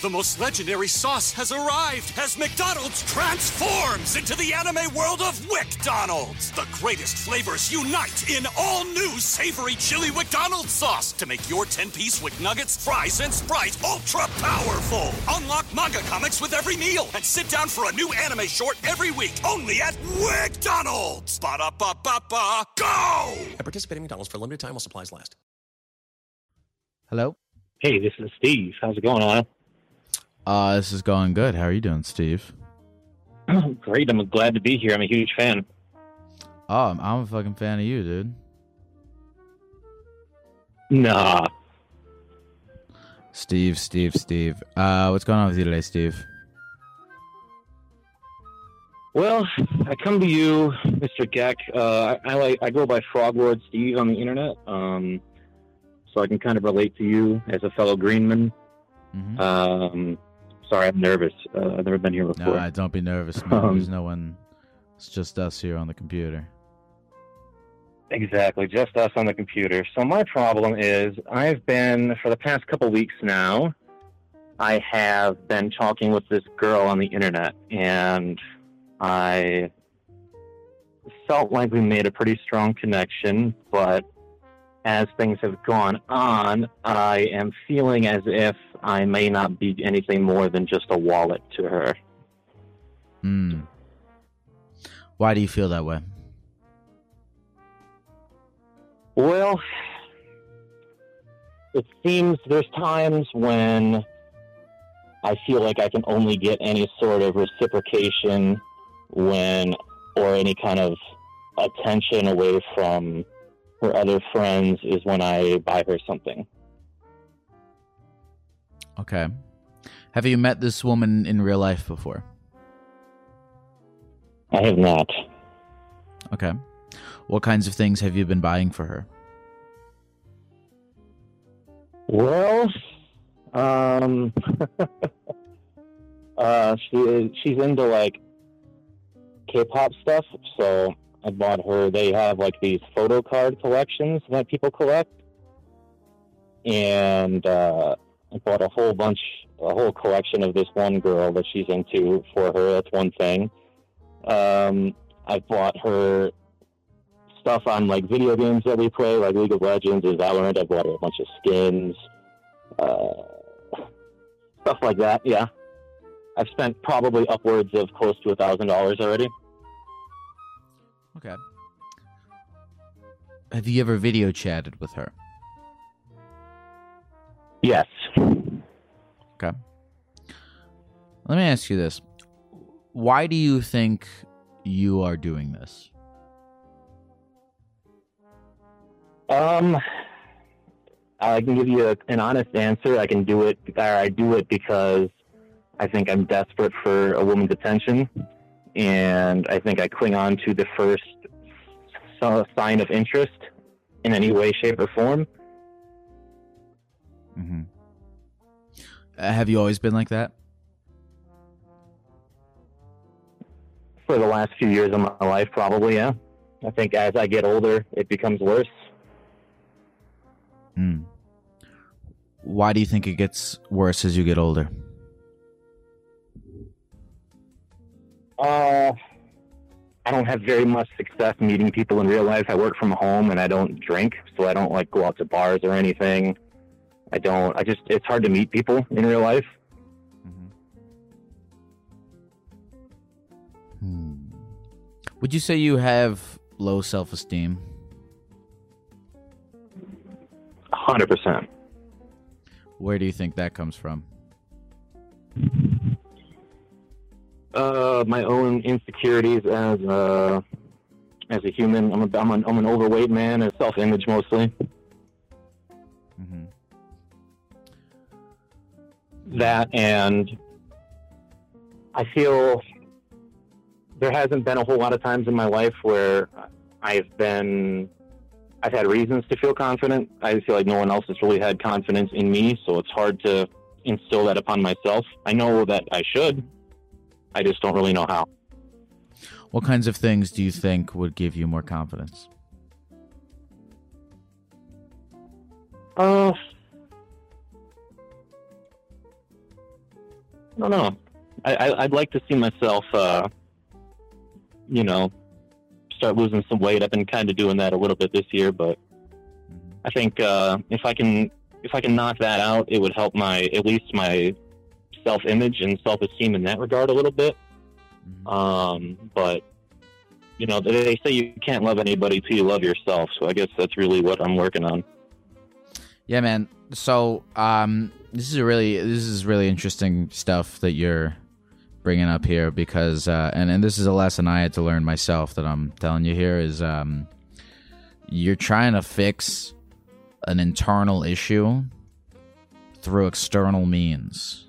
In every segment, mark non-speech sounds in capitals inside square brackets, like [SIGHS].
The most legendary sauce has arrived as McDonald's transforms into the anime world of WickDonald's. The greatest flavors unite in all new savory chili McDonald's sauce to make your 10-piece Wick Nuggets, fries, and Sprite ultra powerful. Unlock manga comics with every meal and sit down for a new anime short every week only at WickDonald's. Ba-da-ba-ba-ba, go! At participating in McDonald's for a limited time while supplies last. Hello. Hey, this is Steve. How's it going, Lyle? Uh, this is going good. How are you doing, Steve? [CLEARS THROAT] Great. I'm glad to be here. I'm a huge fan. Oh, I'm, I'm a fucking fan of you, dude. Nah. Steve, Steve, Steve. Uh, what's going on with you today, Steve? Well, I come to you, Mr. Geck. Uh, I, I like I go by Froglord Steve on the internet, um, so I can kind of relate to you as a fellow Greenman. Mhm. Um, sorry, I'm nervous. Uh, I've never been here before. No, don't be nervous, man. Um, There's no one. It's just us here on the computer. Exactly, just us on the computer. So my problem is I've been for the past couple weeks now. I have been talking with this girl on the internet, and I felt like we made a pretty strong connection. But as things have gone on, I am feeling as if I may not be anything more than just a wallet to her. Hmm. Why do you feel that way? Well, it seems there's times when I feel like I can only get any sort of reciprocation when, or any kind of attention away from her other friends is when I buy her something. Okay. Have you met this woman in real life before? I have not. Okay. What kinds of things have you been buying for her? Well, um, [LAUGHS] uh, she is, she's into like K-pop stuff, so I bought her. They have like these photo card collections that people collect, and uh, I bought a whole bunch, a whole collection of this one girl that she's into for her. That's one thing. Um, I bought her stuff on like video games that we play, like League of Legends and Valorant. I bought her a bunch of skins, uh, stuff like that. Yeah, I've spent probably upwards of close to a thousand dollars already. Okay. Have you ever video chatted with her? Yes. Okay. Let me ask you this. Why do you think you are doing this? Um, I can give you a, an honest answer. I can do it, or I do it because I think I'm desperate for a woman's attention, and I think I cling on to the first sign of interest in any way, shape, or form. Hmm Uh, have you always been like that? For the last few years of my life, probably, yeah. I think as I get older, it becomes worse. Hmm. Why do you think it gets worse as you get older? Uh, I don't have very much success meeting people in real life. I work from home and I don't drink, so I don't like go out to bars or anything. I don't. I just it's hard to meet people in real life. Hmm. Would you say you have low self esteem? Hundred percent. Where do you think that comes from? Uh, my own insecurities as a as a human. I'm a, I'm an, I'm an overweight man, and self-image mostly. hmm that and I feel there hasn't been a whole lot of times in my life where I've been I've had reasons to feel confident. I feel like no one else has really had confidence in me, so it's hard to instill that upon myself. I know that I should. I just don't really know how. What kinds of things do you think would give you more confidence? Uh I don't know. I, I I'd like to see myself uh you know start losing some weight. I've been kind of doing that a little bit this year, but I think uh, if I can if I can knock that out, it would help my at least my self image and self esteem in that regard a little bit. Mhm. Um, but you know they say you can't love anybody till you love yourself. So I guess that's really what I'm working on. Yeah, man. So, um, this is a really this is really interesting stuff that you're bringing up here because, uh, and and this is a lesson I had to learn myself that I'm telling you here is, um, you're trying to fix an internal issue through external means.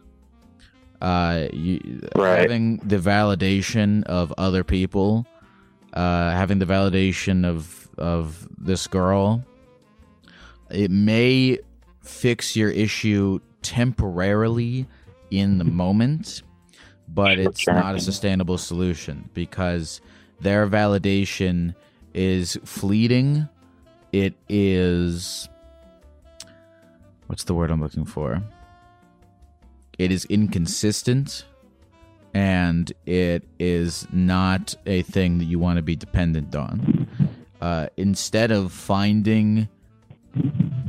Uh, you, Right. having the validation of other people, uh, having the validation of of this girl it may fix your issue temporarily in the moment, but it's not a sustainable solution because their validation is fleeting. It is. What's the word I'm looking for? It is inconsistent and it is not a thing that you want to be dependent on. Uh, instead of finding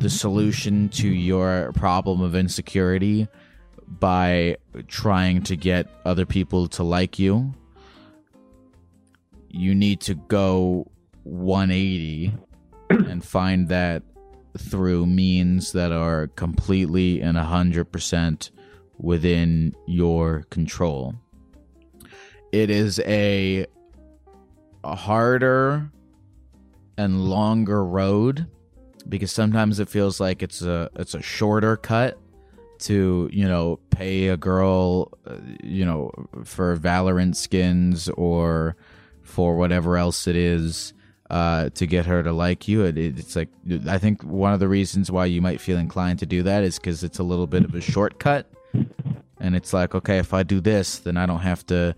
the solution to your problem of insecurity by trying to get other people to like you. You need to go 180 and find that through means that are completely and 100% within your control. It is a, a harder and longer road because sometimes it feels like it's a it's a shorter cut to you know pay a girl uh, you know for Valorant skins or for whatever else it is uh, to get her to like you. It, it's like I think one of the reasons why you might feel inclined to do that is because it's a little bit of a shortcut, and it's like okay, if I do this, then I don't have to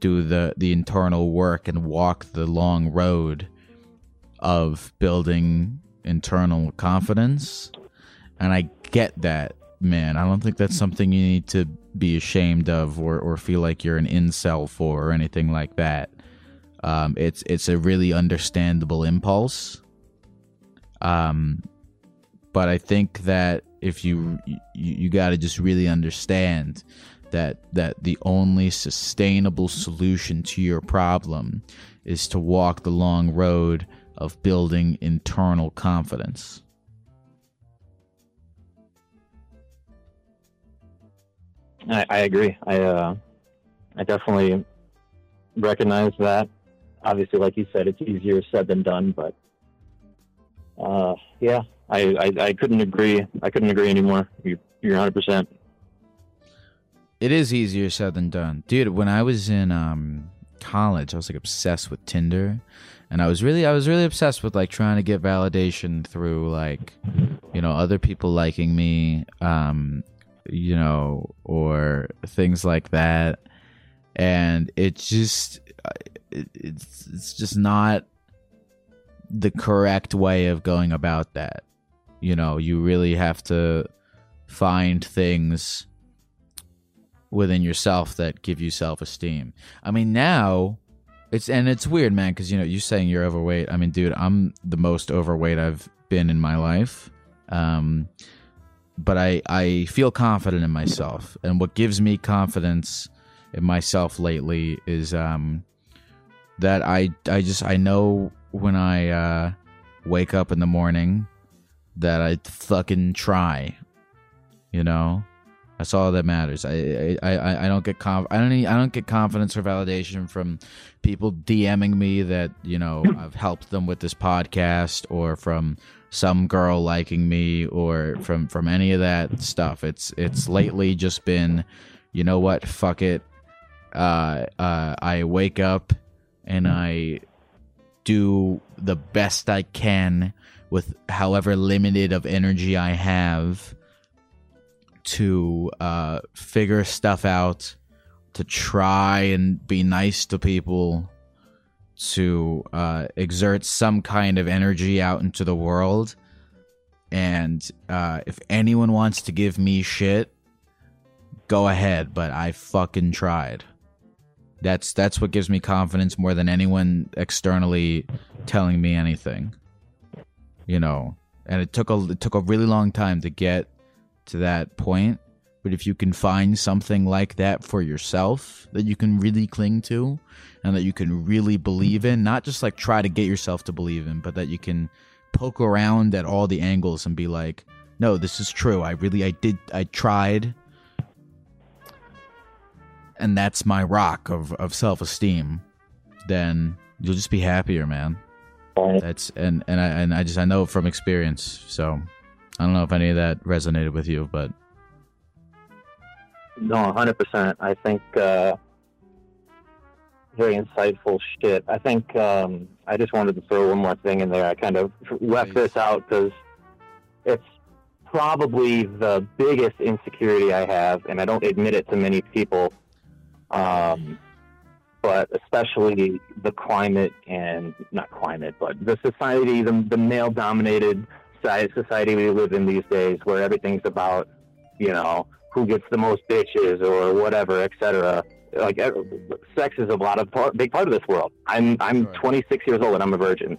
do the the internal work and walk the long road of building internal confidence and i get that man. I don't think that's something you need to be ashamed of or, or feel like you're an incel for or anything like that. Um, it's it's a really understandable impulse. Um, but i think that if you you, you got to just really understand that that the only sustainable solution to your problem is to walk the long road of building internal confidence. I, I agree. I uh, I definitely recognize that. Obviously, like you said, it's easier said than done, but uh, yeah, I, I, I couldn't agree. I couldn't agree anymore. You, you're 100. percent It is easier said than done. Dude, when I was in um college, I was like obsessed with Tinder. And I was really I was really obsessed with like trying to get validation through like you know, other people liking me, um, you know, or things like that. And it just it, it's it's just not the correct way of going about that. You know, you really have to find things within yourself that give you self-esteem. I mean, now it's and it's weird, man, because you know you saying you're overweight. I mean, dude, I'm the most overweight I've been in my life. Um, but I I feel confident in myself, and what gives me confidence in myself lately is um that I I just I know when I uh, wake up in the morning that I fucking try, you know. That's all that matters. I I, I, I don't get conf- I don't I don't get confidence or validation from people DMing me that you know [CLEARS THROAT] I've helped them with this podcast or from some girl liking me or from from any of that stuff. It's it's lately just been, you know what? Fuck it. Uh, uh, I wake up and I do the best I can with however limited of energy I have to uh, figure stuff out, to try and be nice to people, to uh, exert some kind of energy out into the world. And uh, if anyone wants to give me shit, go ahead. But I fucking tried. That's that's what gives me confidence more than anyone externally telling me anything. You know, and it took a it took a really long time to get to that point. But if you can find something like that for yourself that you can really cling to and that you can really believe in, not just like try to get yourself to believe in, but that you can poke around at all the angles and be like, no, this is true. I really, I did, I tried. And that's my rock of, of self esteem. Then you'll just be happier, man. That's, and, and I, and I just, I know from experience. So I don't know if any of that resonated with you, but No, 100%. I think uh, very insightful shit. I think um, I just wanted to throw one more thing in there. I kind of left this out because it's probably the biggest insecurity I have, and I don't admit it to many people. Um, but especially the climate and not climate, but the society, the, the male dominated society we live in these days, where everything's about, you know, who gets the most bitches or whatever, etc. Like eh, sex is a lot of part, big part of this world. I'm I'm Sure. 26 years old and I'm a virgin,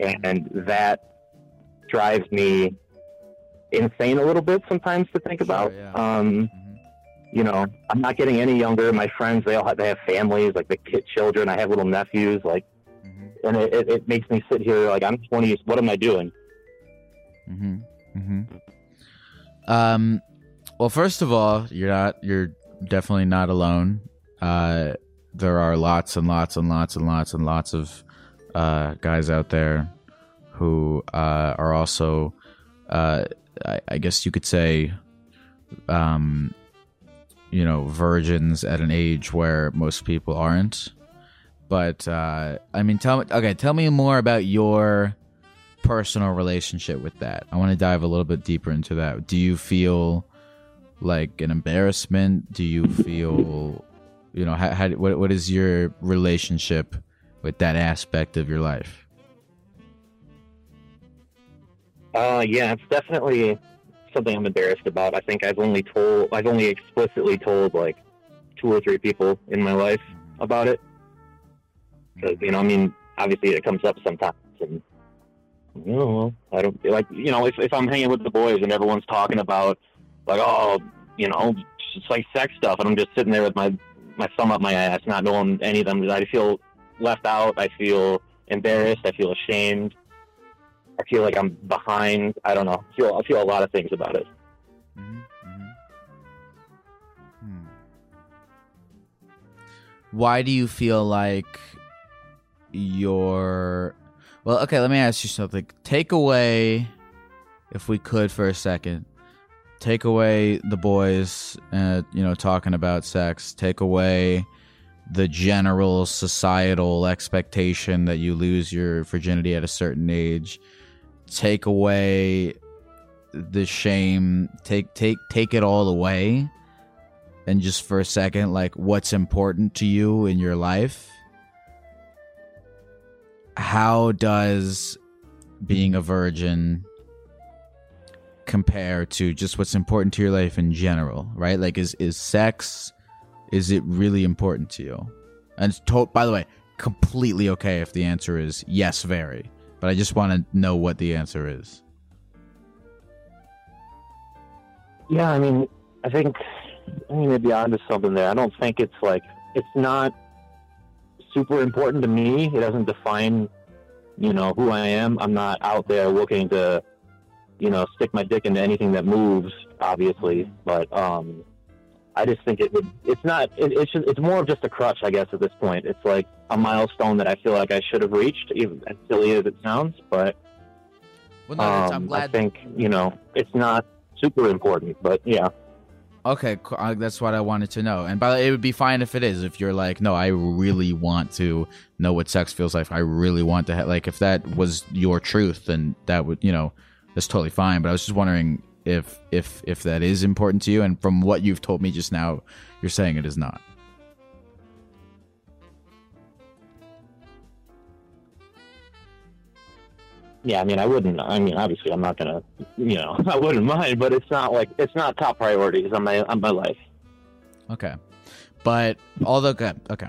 and that drives me insane a little bit sometimes to think about. yeah. Um, Mhm. you know, I'm not getting any younger. My friends, they all have, they have families, like the kid children. I have little nephews, like, Mhm. and it, it, it makes me sit here like I'm 20. What am I doing? Mm-hmm. Mm-hmm. Um, well, first of all, you're not. You're definitely not alone. Uh, there are lots and lots and lots and lots and lots of uh, guys out there who uh, are also, uh, I, I guess you could say, um, you know, virgins at an age where most people aren't. But uh, I mean, tell me. Okay, tell me more about your personal relationship with that. I want to dive a little bit deeper into that. Do you feel like an embarrassment? Do you feel, you know, how, how what what is your relationship with that aspect of your life? Uh, yeah, it's definitely something I'm embarrassed about. I think I've only told, I've only explicitly told like two or three people in my life about it. Because you know, I mean, obviously it comes up sometimes, and know, I don't like, you know, if if I'm hanging with the boys and everyone's talking about like, oh, you know, just like sex stuff, and I'm just sitting there with my my thumb up my ass, not knowing any of them, I feel left out. I feel embarrassed. I feel ashamed. I feel like I'm behind. I don't know. I feel I feel a lot of things about it. Hmm. Why do you feel like your well okay let me ask you something. Take away if we could for a second take away the boys uh, you know talking about sex. Take away the general societal expectation that you lose your virginity at a certain age. Take away the shame. Take take take it all away. And just for a second like what's important to you in your life how does being a virgin compare to just what's important to your life in general right like is is sex is it really important to you and to- by the way completely okay if the answer is yes very but i just want to know what the answer is Yeah, I mean, I think I mean maybe onto something there. I don't think it's like it's not super important to me. It doesn't define, you know, who I am. I'm not out there looking to, you know, stick my dick into anything that moves, obviously. But um, I just think it would. It's not. It, it's just, it's more of just a crutch, I guess. At this point, it's like a milestone that I feel like I should have reached, even as silly as it sounds. But Well, no, that's- I'm um, glad. I think you know it's not super important. But yeah, Okay, that's what I wanted to know. And by the way, it would be fine if it is. If you're like, no, I really want to know what sex feels like. I really want to have, like, if that was your truth, then that would, you know, that's totally fine. But I was just wondering if, if, if that is important to you. And from what you've told me just now, you're saying it is not. Yeah. I mean, I wouldn't. I mean, obviously, I'm not gonna. You know, [LAUGHS] I wouldn't mind, but it's not like it's not top priorities on my on my life. Okay. But all the okay, okay.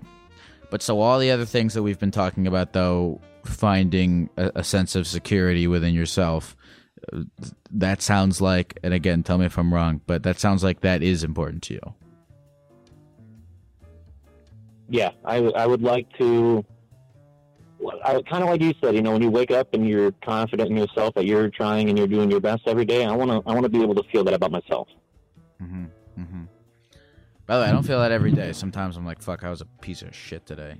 But so all the other things that we've been talking about though, finding a, a sense of security within yourself, that sounds like and again, tell me if I'm wrong, but that sounds like that is important to you. yeah, I, I would like to. I kind of like you said, you know, when you wake up and you're confident in yourself that you're trying and you're doing your best every day. I want to, I want to be able to feel that about myself. Mm-hmm. Mm-hmm. By the way, I don't feel that every day. Sometimes I'm like, "Fuck, I was a piece of shit today,"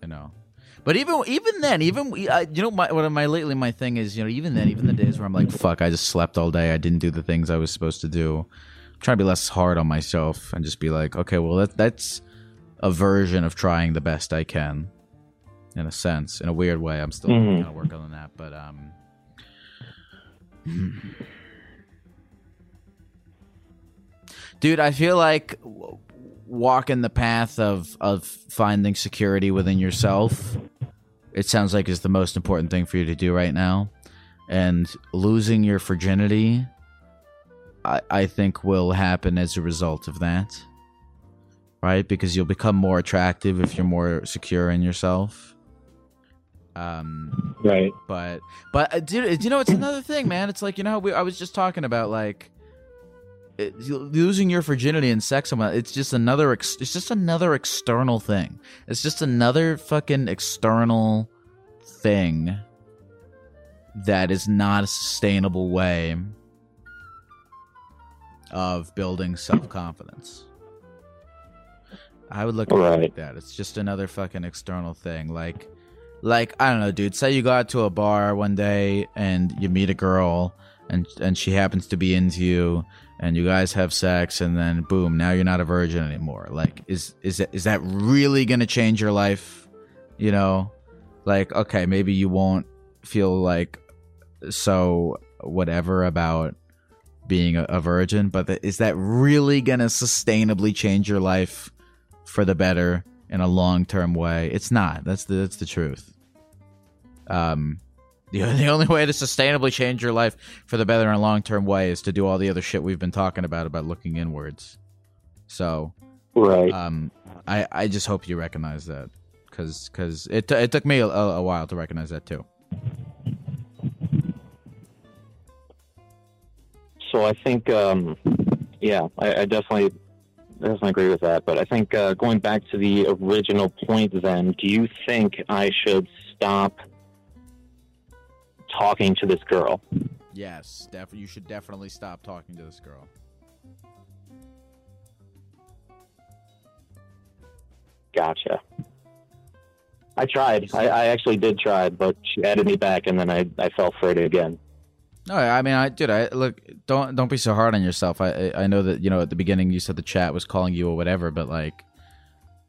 you know. But even even then, even I, you know, my what my lately my thing is, you know, even then, even the days where I'm like, "Fuck, I just slept all day. I didn't do the things I was supposed to do." I'm trying to be less hard on myself and just be like, "Okay, well, that that's a version of trying the best I can." In a sense, in a weird way, I'm still Mhm. kind of working on that, but um. [CLEARS THROAT] dude i feel like walking the path of of finding security within yourself it sounds like is the most important thing for you to do right now and losing your virginity i i think will happen as a result of that right because you'll become more attractive if you're more secure in yourself um Right. but but uh, dude, you know it's another thing man. It's like you know we, i was just talking about like it, losing your virginity and sex it's just another ex, it's just another external thing. It's just another fucking external thing that is not a sustainable way of building self-confidence. I would look at it like that. It's just another fucking external thing. Like like I don't know, dude. Say you go out to a bar one day and you meet a girl, and and she happens to be into you, and you guys have sex, and then boom, now you're not a virgin anymore. Like, is is that is that really gonna change your life? You know, like okay, maybe you won't feel like so whatever about being a, a virgin, but th- is that really gonna sustainably change your life for the better in a long term way? It's not. That's the that's the truth. Um, the, [LAUGHS] the only way to sustainably change your life for the better in a long term way is to do all the other shit we've been talking about about looking inwards. So, Right. um, I I just hope you recognize that because because it t- it took me a, a while to recognize that too. So I think, um, yeah, I, I definitely definitely agree with that. But I think uh, going back to the original point, then, do you think I should stop talking to this girl? Yes, def- you should definitely stop talking to this girl. Gotcha. I tried. I, I actually did try, but she added me back, and then I, I fell for it again. No, I mean, I dude, I look. Don't don't be so hard on yourself. I I know that you know at the beginning you said the chat was calling you or whatever, but like,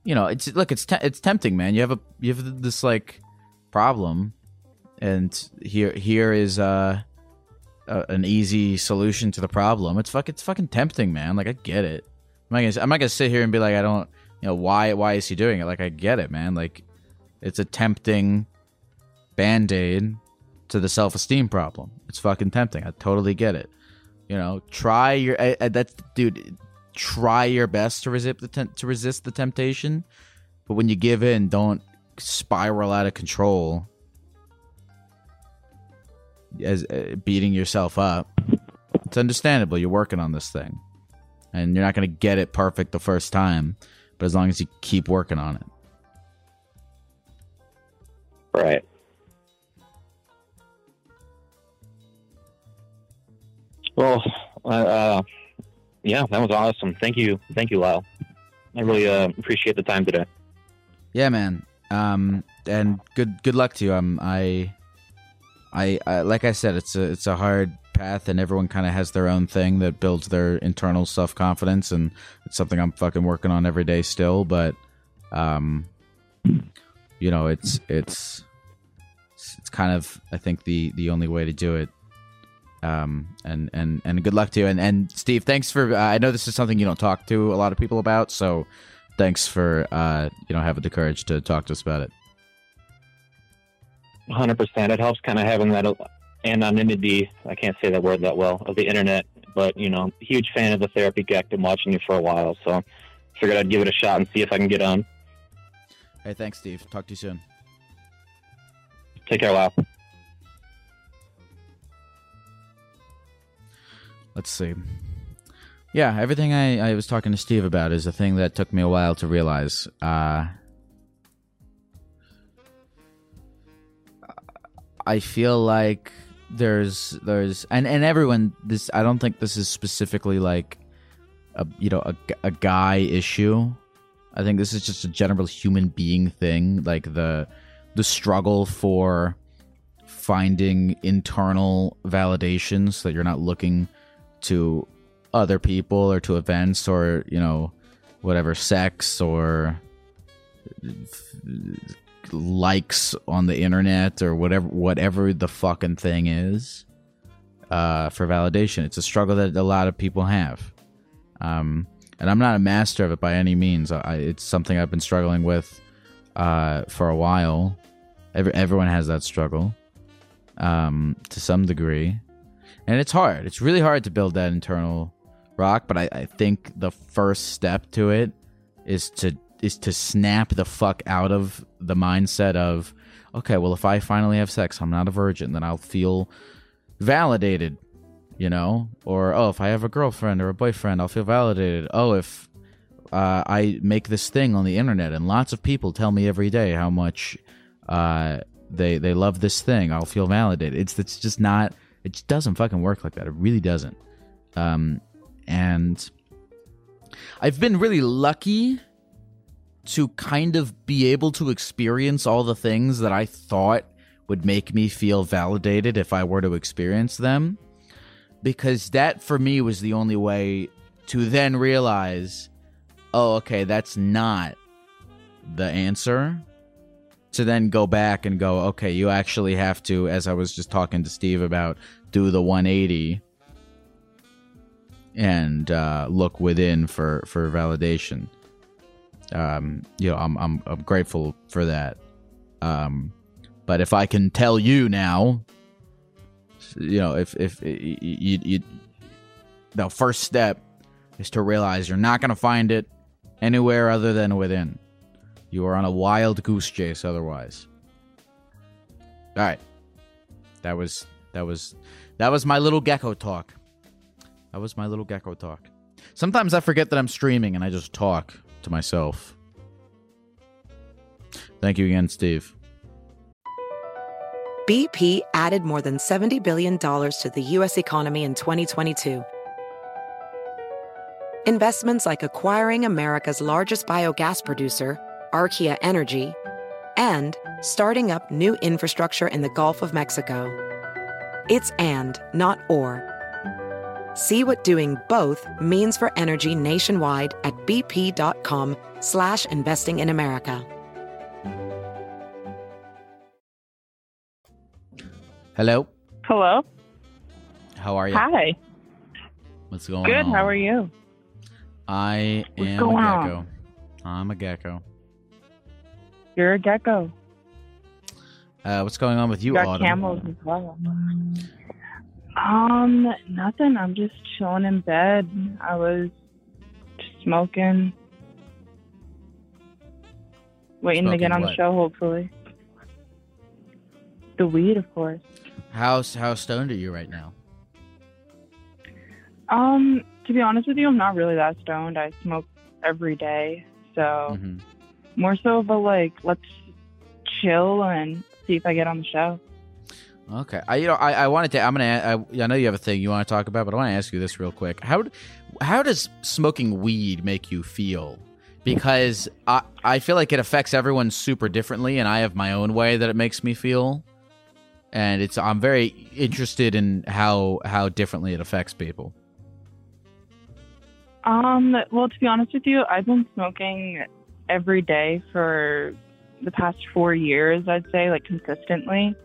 you know, it's look, it's te- it's tempting, man. You have a you have this like problem, and here here is uh a, an easy solution to the problem. It's fuck, it's fucking tempting, man. Like I get it. I'm not gonna I'm not gonna sit here and be like I don't you know why why is he doing it? Like I get it, man. Like it's a tempting band aid to the self esteem problem. It's fucking tempting. I totally get it. You know, try your I, I, that's dude. Try your best to resist the temp- to resist the temptation, but when you give in, don't spiral out of control as uh, beating yourself up. It's understandable. You're working on this thing, and you're not going to get it perfect the first time. But as long as you keep working on it, Right. Well, uh, uh, yeah, that was awesome. Thank you. Thank you, Lyle. I really uh, appreciate the time today. Yeah, man. Um, and good good luck to you. Um, I, I, I like I said, it's a it's a hard path, and everyone kind of has their own thing that builds their internal self confidence, and it's something I'm fucking working on every day still. But, um, you know, it's it's it's kind of I think the the only way to do it. Um, and and and good luck to you. And and Steve, thanks for. Uh, I know this is something you don't talk to a lot of people about, so thanks for uh, you know having the courage to talk to us about it. 100%. It helps kind of having that anonymity. I can't say that word that well of the internet, but you know, huge fan of the therapy gecko. Been watching you for a while, so figured I'd give it a shot and see if I can get on. Hey, thanks, Steve. Talk to you soon. Take care, Wow. Let's see. Yeah, everything I, I was talking to Steve about is a thing that took me a while to realize. Uh, I feel like there's there's and and everyone this I don't think this is specifically like a you know a, a guy issue. I think this is just a general human being thing, like the the struggle for finding internal validations so that you're not looking to other people or to events or you know whatever sex or likes on the internet or whatever whatever the fucking thing is uh, for validation. It's a struggle that a lot of people have, um, and I'm not a master of it by any means. I, it's something I've been struggling with uh, for a while. Every, everyone has that struggle um, to some degree, and it's hard. It's really hard to build that internal rock. But I, I think the first step to it is to is to snap the fuck out of the mindset of okay well if i finally have sex i'm not a virgin then i'll feel validated you know? Or oh if i have a girlfriend or a boyfriend i'll feel validated. Oh if uh, i make this thing on the internet and lots of people tell me every day how much uh, they they love this thing i'll feel validated. It's it's just not it just doesn't fucking work like that. It really doesn't. Um and i've been really lucky to kind of be able to experience all the things that I thought would make me feel validated if I were to experience them. Because that for me was the only way to then realize, oh, okay, that's not the answer. To then go back and go, okay, you actually have to, as I was just talking to Steve about, do the 180 and uh, look within for, for validation um, you know, I'm, I'm I'm grateful for that. Um, but if I can tell you now, you know, if if you, you, you the first step is to realize you're not going to find it anywhere other than within. You are on a wild goose chase otherwise. All right. That was that was that was my little gecko talk. That was my little gecko talk. Sometimes I forget that I'm streaming and I just talk to myself. Thank you again, Steve. BP added more than $70 billion to the U.S. economy in 2022. Investments like acquiring America's largest biogas producer, Archaea Energy, and starting up new infrastructure in the Gulf of Mexico. It's and, not or. See what doing both means for energy nationwide at bp.com slash investing in America. Hello. Hello. How are you? Hi. What's going Good. on? Good, how are you? I What's am a gecko. on? I'm a gecko. You're a gecko. Uh, what's going on with you, You got Autumn? camels as well. Um, nothing. I'm just chilling in bed. I was just smoking, waiting to get on the show. Hopefully, the weed, of course. How how stoned are you right now? Um, to be honest with you, I'm not really that stoned. I smoke every day, so Mhm. more so of a like, let's chill and see if I get on the show. Okay. I you know I, I wanted to I'm gonna I, I know you have a thing you want to talk about, but I want to ask you this real quick. How how does smoking weed make you feel? because I I feel like it affects everyone super differently, and I have my own way that it makes me feel, and it's I'm very interested in how how differently it affects people. Um, well, to be honest with you, I've been smoking every day for the past four years, I'd say, like consistently.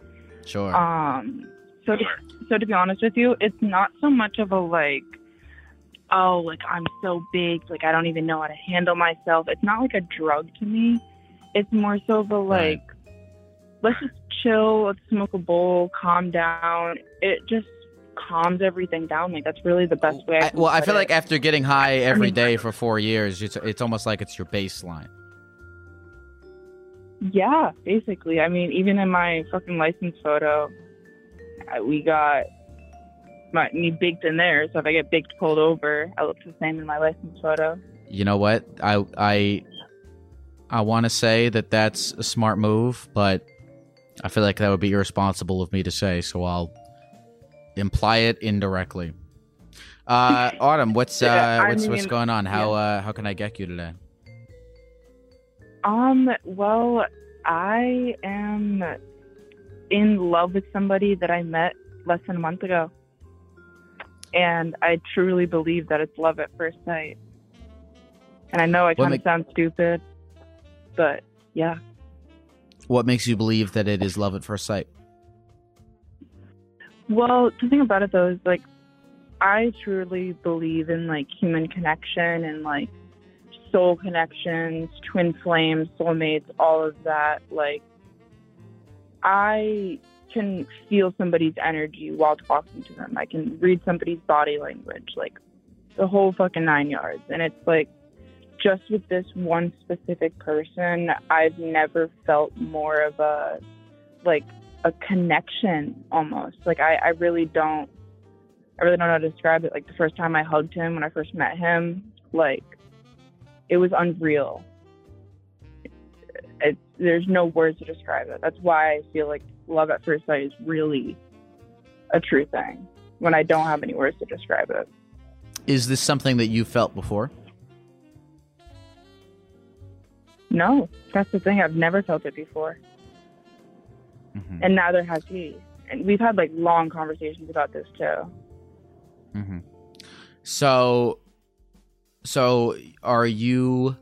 Sure. Um, so to, so to be honest with you, it's not so much of a like, oh, like I'm so big, like I don't even know how to handle myself. It's not like a drug to me. It's more so of a Right. like, let's just chill, let's smoke a bowl, calm down. It just calms everything down. Like that's really the best way. I I, can well, I feel it. like after getting high every mean- day for four years, it's it's almost like it's your baseline. Yeah, basically. I mean, even in my fucking license photo, we got my me baked in there. So if I get baked pulled over, I look the same in my license photo. You know what? I I I want to say that that's a smart move, but I feel like that would be irresponsible of me to say, so I'll imply it indirectly. Uh, [LAUGHS] Autumn, what's uh, Yeah, what's what's going on? How uh, how can I get you today? Um, well, I am in love with somebody that I met less than a month ago. And I truly believe that it's love at first sight. And I know I kind make- of sound stupid, but yeah. What makes you believe that it is love at first sight? Well, the thing about it though is like I truly believe in like human connection and like soul connections, twin flames, soulmates, all of that. Like I can feel somebody's energy while talking to them. I can read somebody's body language, like the whole fucking nine yards. And it's like just with this one specific person, I've never felt more of a like a connection almost. Like I, I really don't I really don't know how to describe it. Like the first time I hugged him when I first met him, like it was unreal. It, there's no words to describe it. That's why I feel like love at first sight is really a true thing when I don't have any words to describe it. Is this something that you felt before? No, that's the thing. I've never felt it before. Mm-hmm. And neither has he. And we've had like long conversations about this too. Mm-hmm. So, so are you?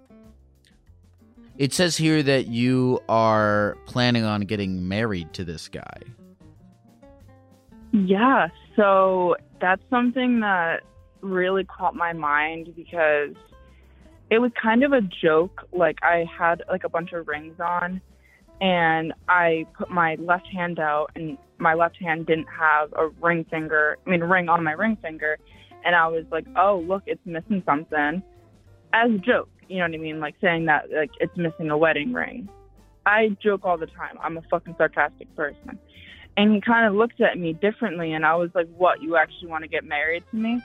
It says here that you are planning on getting married to this guy. Yeah, so that's something that really caught my mind because it was kind of a joke. Like I had like a bunch of rings on and I put my left hand out and my left hand didn't have a ring finger, I mean ring on my ring finger and I was like, "Oh, look, it's missing something." As a joke, you know what I mean? Like saying that like it's missing a wedding ring. I joke all the time. I'm a fucking sarcastic person. And he kind of looked at me differently, and I was like, What, you actually want to get married to me?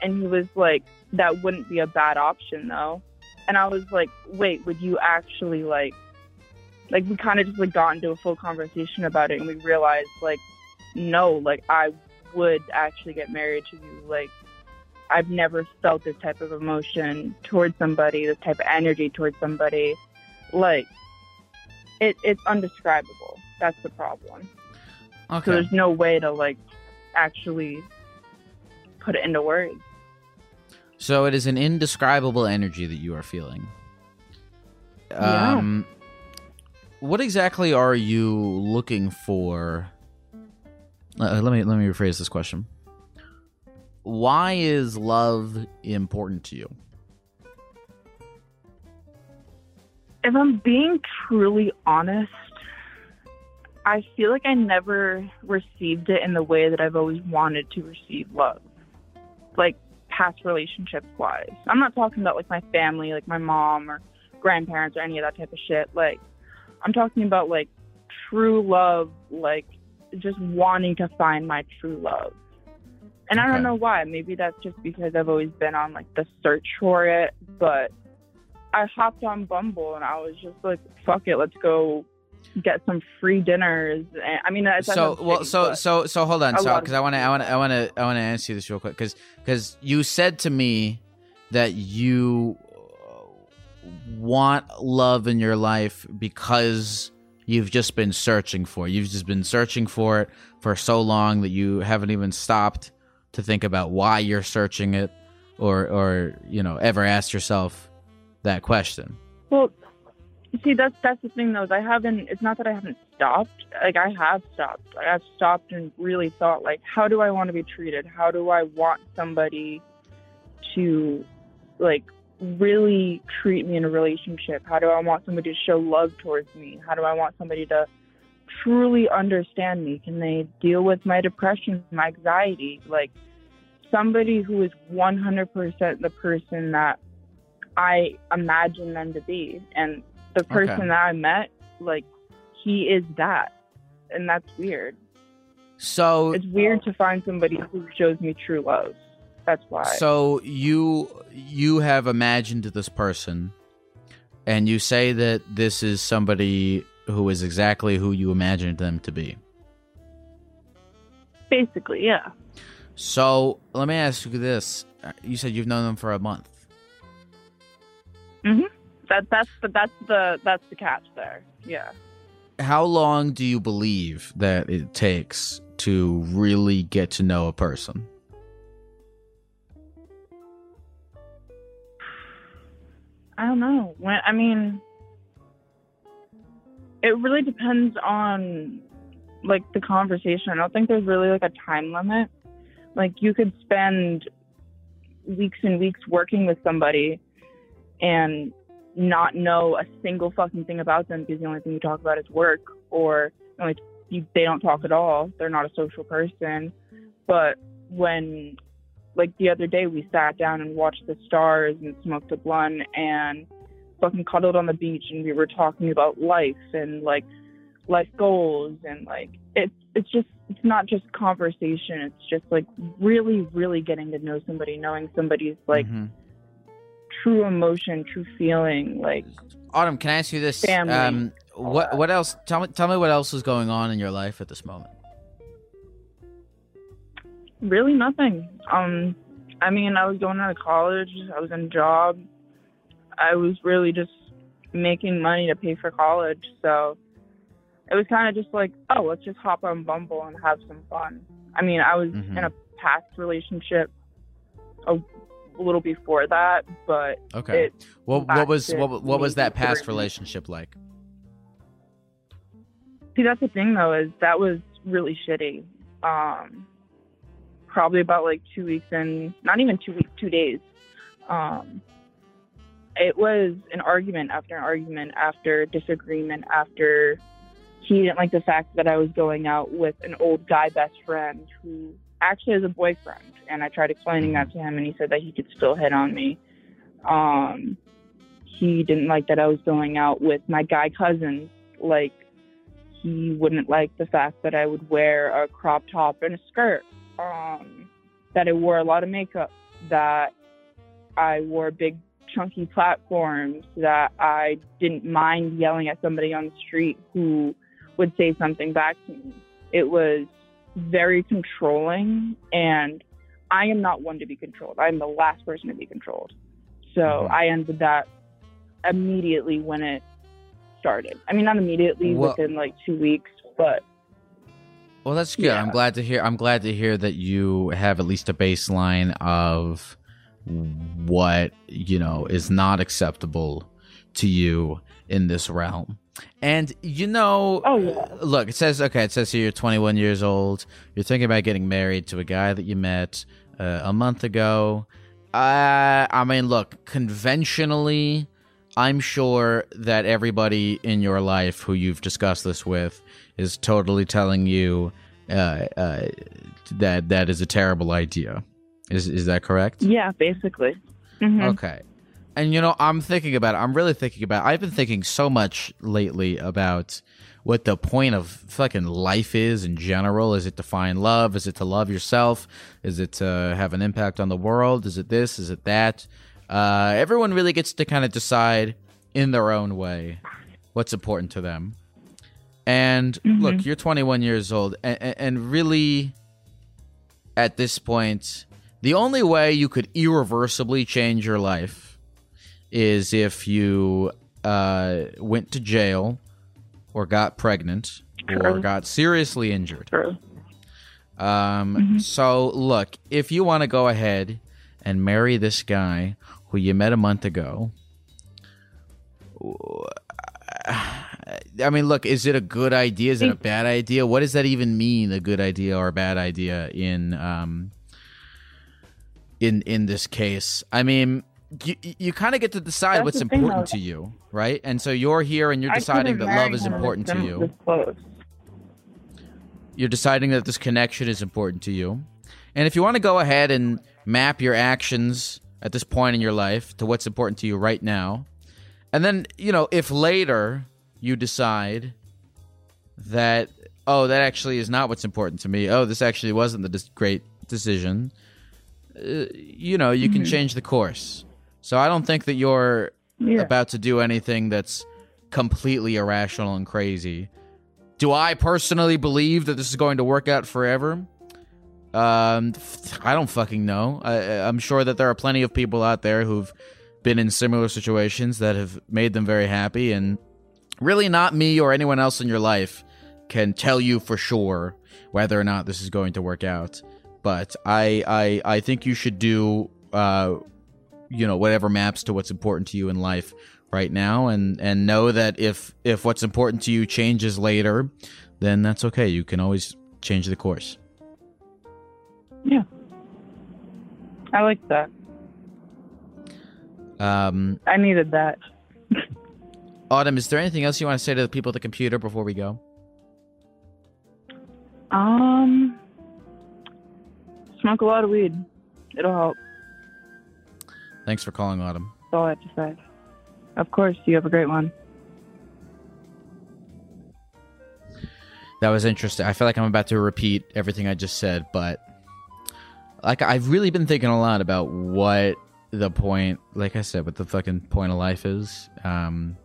And he was like, That wouldn't be a bad option, though. And I was like, Wait, would you actually like, like, we kind of just like got into a full conversation about it, and we realized, like, no, like, I would actually get married to you. Like, I've never felt this type of emotion towards somebody, this type of energy towards somebody. Like, it, it's undescribable. That's the problem. Okay. So there's no way to like actually put it into words. So it is an indescribable energy that you are feeling. Yeah. Um, what exactly are you looking for? Uh, let me let me rephrase this question. Why is love important to you? If I'm being truly honest, I feel like I never received it in the way that I've always wanted to receive love. Like past relationships wise. I'm not talking about like my family, like my mom or grandparents or any of that type of shit. Like I'm talking about like true love, like just wanting to find my true love. And I don't know why. Maybe that's just because I've always been on like the search for it. But I hopped on Bumble and I was just like, "Fuck it, let's go get some free dinners." And, I mean, that so well so so so hold on so because i want to i want to i want to i want to answer this real quick because because you said to me that you uh, want love in your life because you've just been searching for it. You've just been searching for it for so long that you haven't even stopped to think about why you're searching it or or you know ever ask yourself that question. Well, see, that's that's the thing though. Is I haven't. It's not that I haven't stopped. Like I have stopped. Like, I've stopped and really thought, like, how do I want to be treated? How do I want somebody to, like, really treat me in a relationship? How do I want somebody to show love towards me? How do I want somebody to truly understand me? Can they deal with my depression, my anxiety? Like somebody who is 100% the person that I imagine them to be. And the person Okay. that I met, like, he is that. And that's weird. So It's weird to find somebody who shows me true love. That's why. So you you have imagined this person, and you say that this is somebody who is exactly who you imagined them to be. Basically, yeah. So let me ask you this: You said you've known them for a month. hmm That that's the that's the that's the catch there. Yeah. How long do you believe that it takes to really get to know a person? I don't know. When I mean, it really depends on like the conversation. I don't think there's really like a time limit. Like you could spend weeks and weeks working with somebody and not know a single fucking thing about them because the only thing you talk about is work or like you, they don't talk at all. They're not a social person. But when like the other day we sat down and watched the stars and smoked a blunt and fucking cuddled on the beach and we were talking about life and like life goals and like it's it's just it's not just conversation it's just like really really getting to know somebody knowing somebody's like Mhm. true emotion true feeling like Autumn, can I ask you this? Family. Um, what what else? Tell me tell me what else is going on in your life at this moment. really nothing um i mean i was going out of college i was in a job i was really just making money to pay for college so it was kind of just like oh let's just hop on bumble and have some fun i mean i was Mhm. in a past relationship a, little before that but Okay. it What what was what, what was that past relationship like? See, that's the thing though, is that was really shitty. Um, probably about like two weeks in, not even two weeks, two days. Um, it was an argument after an argument after disagreement after he didn't like the fact that I was going out with an old guy best friend who actually has a boyfriend. And I tried explaining that to him, and he said that he could still hit on me. Um, he didn't like that I was going out with my guy cousins. Like, he wouldn't like the fact that I would wear a crop top and a skirt, um, that I wore a lot of makeup, that I wore big chunky platforms, that I didn't mind yelling at somebody on the street who would say something back to me. It was very controlling, and I am not one to be controlled. I am the last person to be controlled. So Mhm. I ended that immediately when it started. I mean, not immediately, Well- within like two weeks, but Well, that's good. I'm glad to hear. I'm glad to hear that you have at least a baseline of what you know is not acceptable to you in this realm. And you know, Oh, yeah. look, it says okay. It says here you're 21 years old. You're thinking about getting married to a guy that you met uh, a month ago. Uh, I mean, look, conventionally, I'm sure that everybody in your life who you've discussed this with is totally telling you uh, uh, that that is a terrible idea. Is is that correct? yeah, basically. Mhm. Okay. And you know, I'm thinking about it. I'm really thinking about I've been thinking so much lately about what the point of fucking life is in general. Is it to find love? Is it to love yourself? Is it to have an impact on the world? Is it this? Is it that? Uh, everyone really gets to kind of decide in their own way what's important to them. And look, you're 21 years old, and, and really, at this point, the only way you could irreversibly change your life is if you uh, went to jail or got pregnant or got seriously injured. True. Um, Mm-hmm. So, look, if you want to go ahead and marry this guy who you met a month ago, [SIGHS] I mean, look, is it a good idea? Is it a bad idea? What does that even mean? A good idea or a bad idea in um in in this case? I mean, you you kind of get to decide That's what's important to you, right? And so you're here and you're deciding that love is important to you. You're deciding that this connection is important to you. And if you want to go ahead and map your actions at this point in your life to what's important to you right now, and then, you know, if later you decide that, oh, that actually is not what's important to me, oh, this actually wasn't the great decision, uh, you know, you can change the course. So I don't think that you're Yeah. about to do anything that's completely irrational and crazy. Do I personally believe that this is going to work out forever? Um, I don't fucking know. I, I'm sure that there are plenty of people out there who've been in similar situations that have made them very happy, and really not me or anyone else in your life can tell you for sure whether or not this is going to work out. But I, I, I think you should do, uh, you know, whatever maps to what's important to you in life right now, and and know that if if what's important to you changes later, then that's okay. You can always change the course. Yeah. I like that. Um, I needed that. [LAUGHS] Autumn, is there anything else you want to say to the people at the computer before we go? Um, smoke a lot of weed. It'll help. Thanks for calling, Autumn. That's all I have to say. Of course. You have a great one. That was interesting. I feel like I'm about to repeat everything I just said, but like I've really been thinking a lot about what the point, like I said, what the fucking point of life is. Um,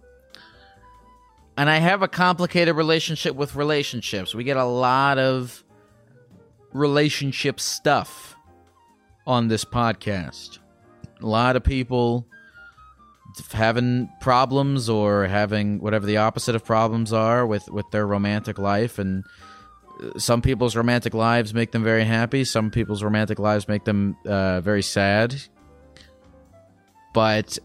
and I have a complicated relationship with relationships. We get a lot of relationship stuff on this podcast. A lot of people having problems or having whatever the opposite of problems are with with their romantic life. And uh, some people's romantic lives make them very happy. Some people's romantic lives make them uh, very sad. But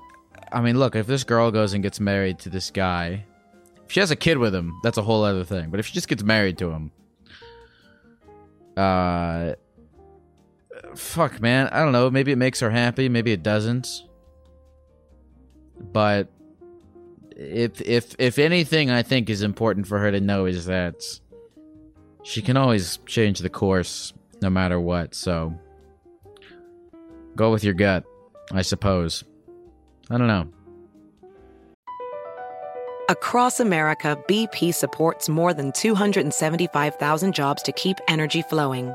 i mean look if this girl goes and gets married to this guy if she has a kid with him that's a whole other thing. But if she just gets married to him uh fuck man i don't know maybe it makes her happy maybe it doesn't but if if if anything I think is important for her to know is that she can always change the course no matter what. So go with your gut, I suppose. I don't know. Across America, BP supports more than 275,000 jobs to keep energy flowing.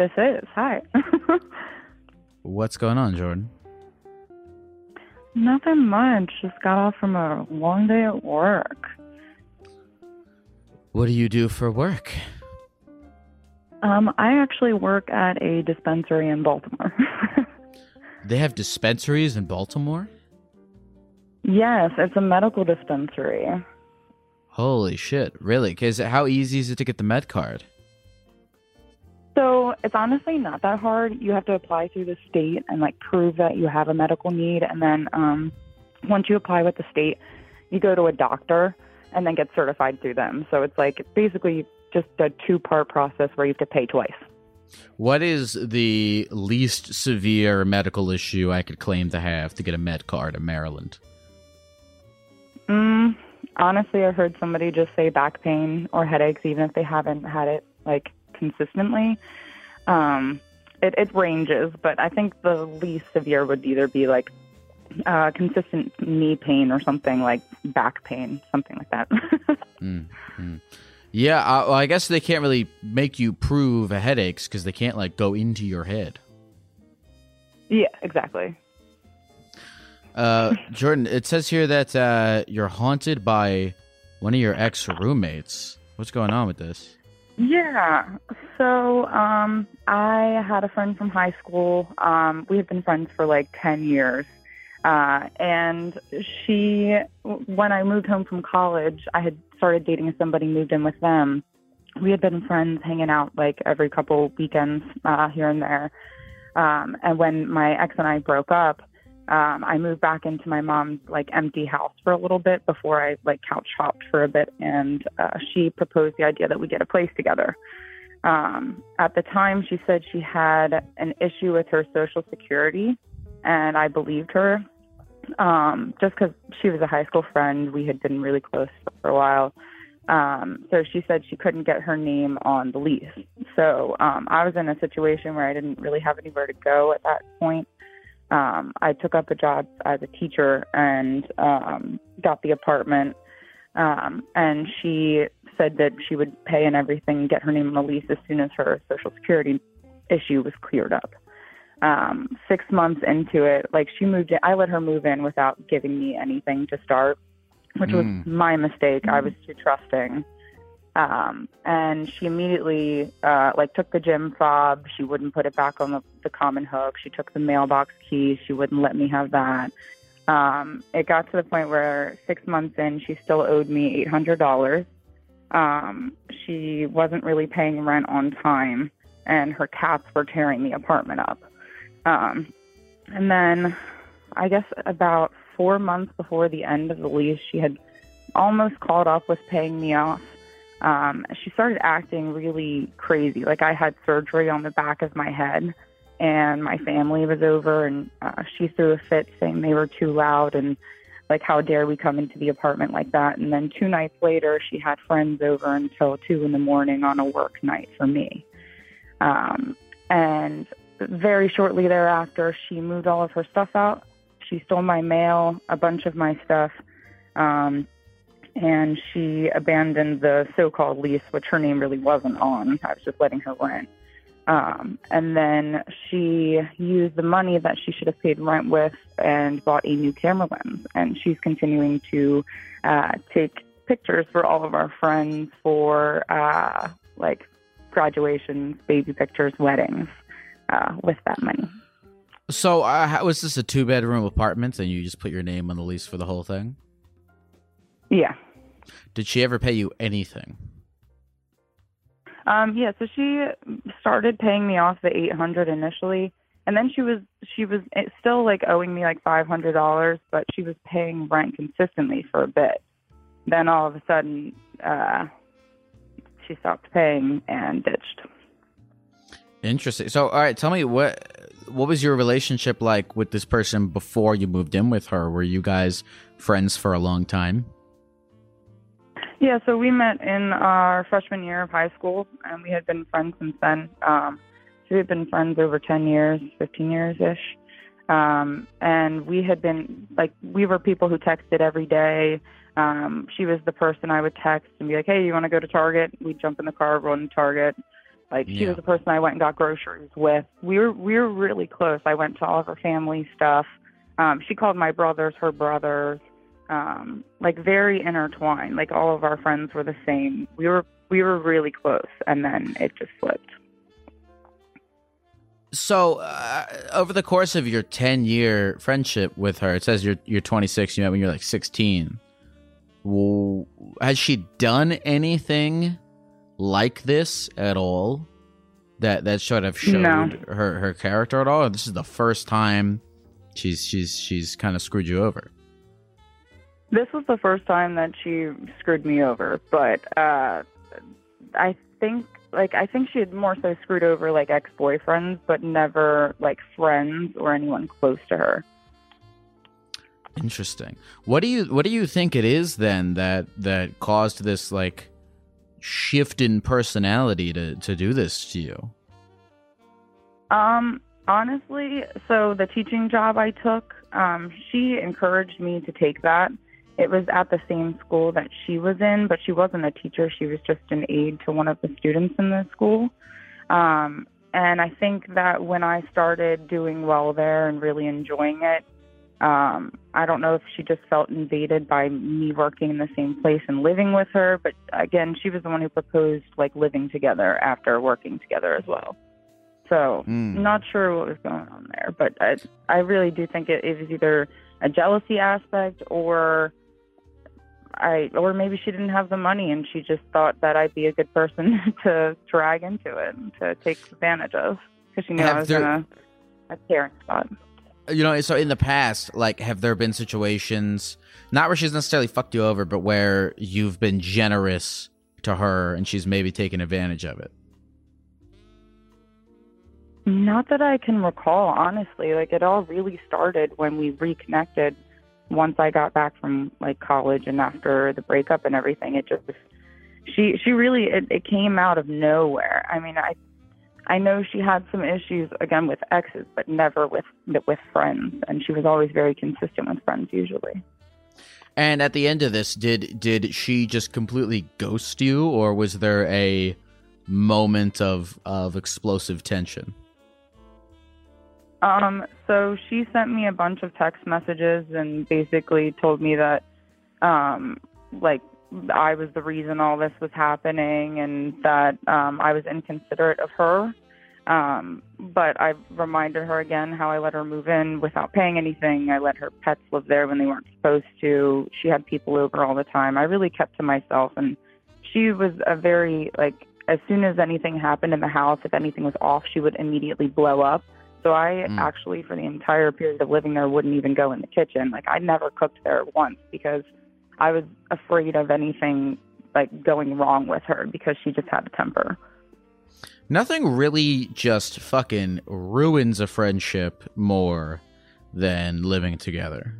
This is. Hi. [LAUGHS] What's going on, Jordan? Nothing much. Just got off from a long day at work. What do you do for work? Um, I actually work at a dispensary in Baltimore. [LAUGHS] They have dispensaries in Baltimore? yes, it's a medical dispensary. Holy shit, really? Cuz how easy is it to get the med card? So it's honestly not that hard. You have to apply through the state and like prove that you have a medical need, and then um, once you apply with the state, you go to a doctor and then get certified through them. So it's like basically just a two-part process where you have to pay twice. What is the least severe medical issue I could claim to have to get a med card in Maryland? Mm, honestly, I heard somebody just say back pain or headaches, even if they haven't had it like consistently. Um, it, it ranges, but I think the least severe would either be like uh, consistent knee pain or something like back pain, something like that. [LAUGHS] Mm, mm. Yeah, uh, well, I guess they can't really make you prove headaches because they can't like go into your head. yeah, exactly. Uh, Jordan, it says here that uh, you're haunted by one of your ex roommates. What's going on with this? Yeah. So, um, I had a friend from high school. Um, we had been friends for like 10 years. Uh, and she, when I moved home from college, I had started dating somebody, moved in with them. We had been friends hanging out like every couple weekends, uh, here and there. Um, and when my ex and I broke up, um, I moved back into my mom's like empty house for a little bit before I like couch hopped for a bit, and uh, she proposed the idea that we get a place together. Um, at the time, she said she had an issue with her social security, and I believed her. Um, just because she was a high school friend, we had been really close for a while. Um, so she said she couldn't get her name on the lease. So um, I was in a situation where I didn't really have anywhere to go at that point um, I took up a job as a teacher and um, got the apartment. Um, and she said that she would pay and everything, get her name on the lease as soon as her social security issue was cleared up. Um, six months into it, like she moved in, I let her move in without giving me anything to start, which was Mm. my mistake. I was too trusting. Um, and she immediately uh, like took the gym fob. She wouldn't put it back on the, the common hook. She took the mailbox keys. She wouldn't let me have that. Um, it got to the point where six months in, she still owed me eight hundred dollars. Um, she wasn't really paying rent on time, and her cats were tearing the apartment up. Um, and then, I guess about four months before the end of the lease, she had almost caught up with paying me off um, she started acting really crazy. Like I had surgery on the back of my head, and my family was over, and uh, she threw a fit saying they were too loud and like how dare we come into the apartment like that. And then two nights later, she had friends over until two in the morning on a work night for me. Um, and very shortly thereafter, she moved all of her stuff out. She stole my mail, a bunch of my stuff. Um, and she abandoned the so-called lease, which her name really wasn't on. I was just letting her rent. Um, and then she used the money that she should have paid rent with and bought a new camera lens. And she's continuing to uh, take pictures for all of our friends for uh, like graduations, baby pictures, weddings uh, with that money. So, uh, how, was this a two bedroom apartment and you just put your name on the lease for the whole thing? Yeah. Did she ever pay you anything? Um, yeah, so she started paying me off the eight hundred initially, and then she was she was still like owing me like five hundred dollars, but she was paying rent consistently for a bit. Then all of a sudden, uh, she stopped paying and ditched. Interesting. So, all right, tell me what what was your relationship like with this person before you moved in with her? Were you guys friends for a long time? Yeah, so we met in our freshman year of high school, and we had been friends since then. Um, so we had been friends over 10 years, 15 years ish. Um, and we had been, like, we were people who texted every day. Um, she was the person I would text and be like, hey, you want to go to Target? We'd jump in the car, run to Target. Like, she Yeah. was the person I went and got groceries with. We were, we were really close. I went to all of her family stuff. Um, she called my brothers her brothers um, like very intertwined. Like all of our friends were the same. We were we were really close, and then it just flipped. So, uh, over the course of your 10 year friendship with her, it says you're you're 26, you met when you're like 16. Well, has she done anything like this at all? That that sort of showed No. her her character at all? This is the first time she's she's she's kind of screwed you over. This was the first time that she screwed me over, but uh, I think like I think she had more so screwed over like ex boyfriends, but never like friends or anyone close to her. Interesting. What do you what do you think it is then that that caused this like shift in personality to to do this to you? Um, Honestly, so the teaching job I took, um, she encouraged me to take that. It was at the same school that she was in, but she wasn't a teacher. She was just an aide to one of the students in the school. Um, and I think that when I started doing well there and really enjoying it, um, I don't know if she just felt invaded by me working in the same place and living with her, but again, she was the one who proposed like living together after working together as well. So, Mm. not sure what was going on there, but I, I really do think it, it was either a jealousy aspect or I, or maybe she didn't have the money and she just thought that I'd be a good person [LAUGHS] to drag into it and to take advantage of because she knew Have I was there- in a, a caring spot. You know, so in the past, like, have there been situations, not where she's necessarily fucked you over, but where you've been generous to her and she's maybe taken advantage of it? Not that I can recall, honestly. Like it all really started when we reconnected. Once I got back from like college and after the breakup and everything, it just she she really it, it came out of nowhere. I mean, I I know she had some issues again with exes, but never with with friends, and she was always very consistent with friends usually. And at the end of this, did did she just completely ghost you, or was there a moment of of explosive tension? Um, so she sent me a bunch of text messages and basically told me that, um, like I was the reason all this was happening and that um, I was inconsiderate of her. Um, but I reminded her again how I let her move in without paying anything. I let her pets live there when they weren't supposed to. She had people over all the time. I really kept to myself, and she was a very like as soon as anything happened in the house, if anything was off, she would immediately blow up. So I Mm. actually, for the entire period of living there, wouldn't even go in the kitchen. Like I never cooked there once because I was afraid of anything like going wrong with her because she just had a temper. Nothing really just fucking ruins a friendship more than living together.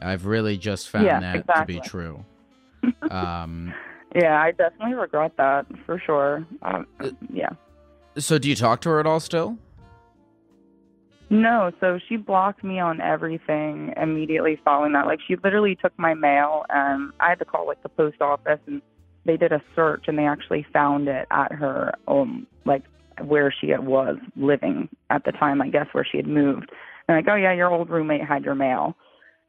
I've really just found Yeah, that exactly. to be true. [LAUGHS] um, Yeah, I definitely regret that for sure. Um, yeah. so do you talk to her at all still? No, so she blocked me on everything immediately following that. Like she literally took my mail and I had to call like the post office and they did a search and they actually found it at her um like where she was living at the time, I guess where she had moved. And like, oh yeah, your old roommate had your mail.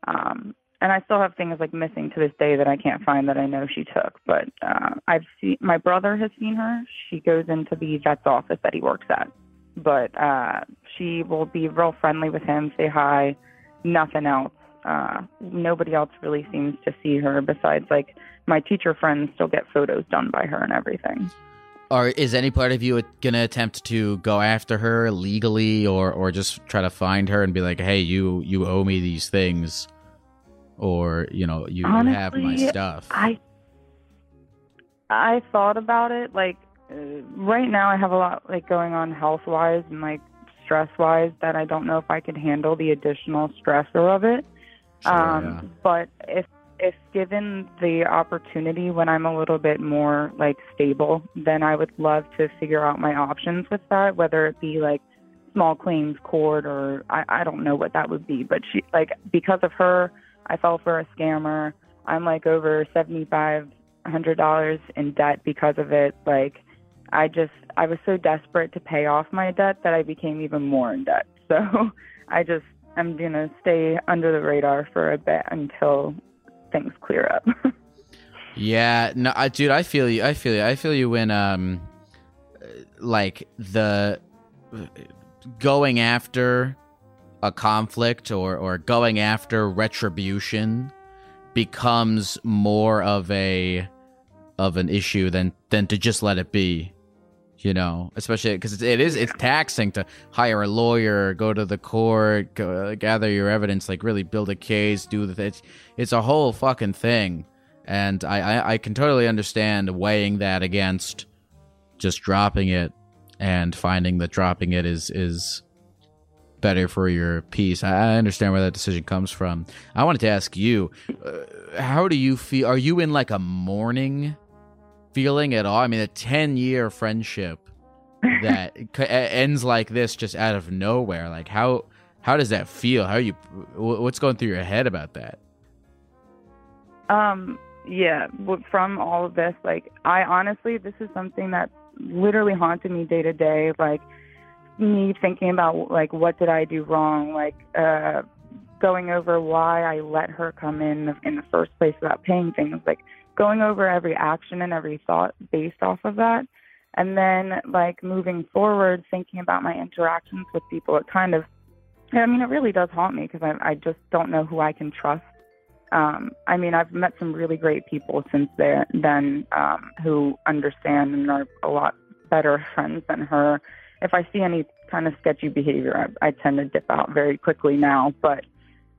Um and I still have things like missing to this day that I can't find that I know she took. But uh I've seen my brother has seen her. She goes into the vet's office that he works at but uh she will be real friendly with him, say hi, nothing else. Uh nobody else really seems to see her besides like my teacher friends still get photos done by her and everything. Or is any part of you gonna attempt to go after her legally, or or just try to find her and be like, "Hey, you you owe me these things," or you know, you, you have my stuff. I I thought about it like right now I have a lot like going on health wise and like stress wise that I don't know if I could handle the additional stressor of it. Sure, um, yeah. But if if given the opportunity when I'm a little bit more like stable, then I would love to figure out my options with that, whether it be like small claims court or I, I don't know what that would be. But she like because of her, I fell for a scammer. I'm like over seventy five hundred dollars in debt because of it. Like I just I was so desperate to pay off my debt that I became even more in debt. [LAUGHS] So I just I'm gonna stay under the radar for a bit until things clear up. [LAUGHS] Yeah, no, I, dude, I feel you. I feel you. I feel you when um, like the going after a conflict or or going after retribution becomes more of a of an issue than than to just let it be. You know, especially because it is it's taxing to hire a lawyer, go to the court, go, gather your evidence, like really build a case, do the it's it's a whole fucking thing and I, I I can totally understand weighing that against just dropping it and finding that dropping it is is better for your peace. I I understand where that decision comes from. I wanted to ask you, uh, how do you feel? Are you in like a mourning feeling at all? I mean, a ten year friendship that [LAUGHS] c- ends like this just out of nowhere. Like how how does that feel? How are you? wh- What's going through your head about that? Um, yeah, from all of this, like, I honestly, this is something that literally haunted me day to day. Like, me thinking about, like, what did I do wrong? Like, uh, going over why I let her come in in the first place without paying things. Like, going over every action and every thought based off of that. And then, like, moving forward, thinking about my interactions with people, it kind of, I mean, it really does haunt me because I, I just don't know who I can trust um, I mean, I've met some really great people since there, then um, who understand and are a lot better [LAUGHS] friends than her. If I see any kind of sketchy behavior, I, I tend to dip out very quickly now. But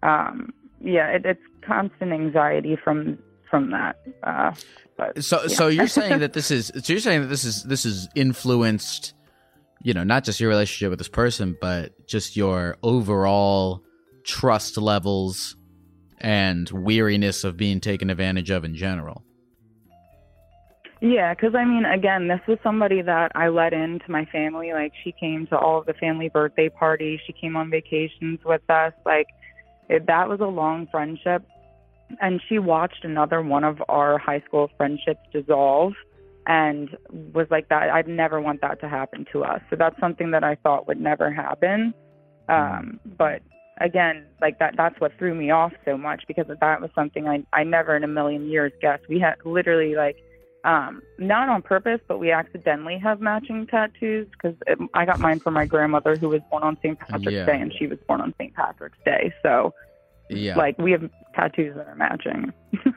um, yeah, it, it's constant anxiety from from that. Uh, but So yeah. so you're saying that this is so you're saying that this is this is influenced, you know, not just your relationship with this person, but just your overall trust levels and weariness of being taken advantage of in general. Yeah, because I mean, again, this was somebody that I let into my family. Like, she came to all of the family birthday parties. She came on vacations with us. Like, it, that was a long friendship. And she watched another one of our high school friendships dissolve and was like, that I'd never want that to happen to us. So that's something that I thought would never happen. Um, but again, like that, that's what threw me off so much because that was something I, I never in a million years guessed. We had literally like, um, not on purpose, but we accidentally have matching tattoos because I got mine from my grandmother who was born on St. Patrick's Yeah. Day and she was born on St. Patrick's Day. So, Yeah. like, we have tattoos that are matching. [LAUGHS]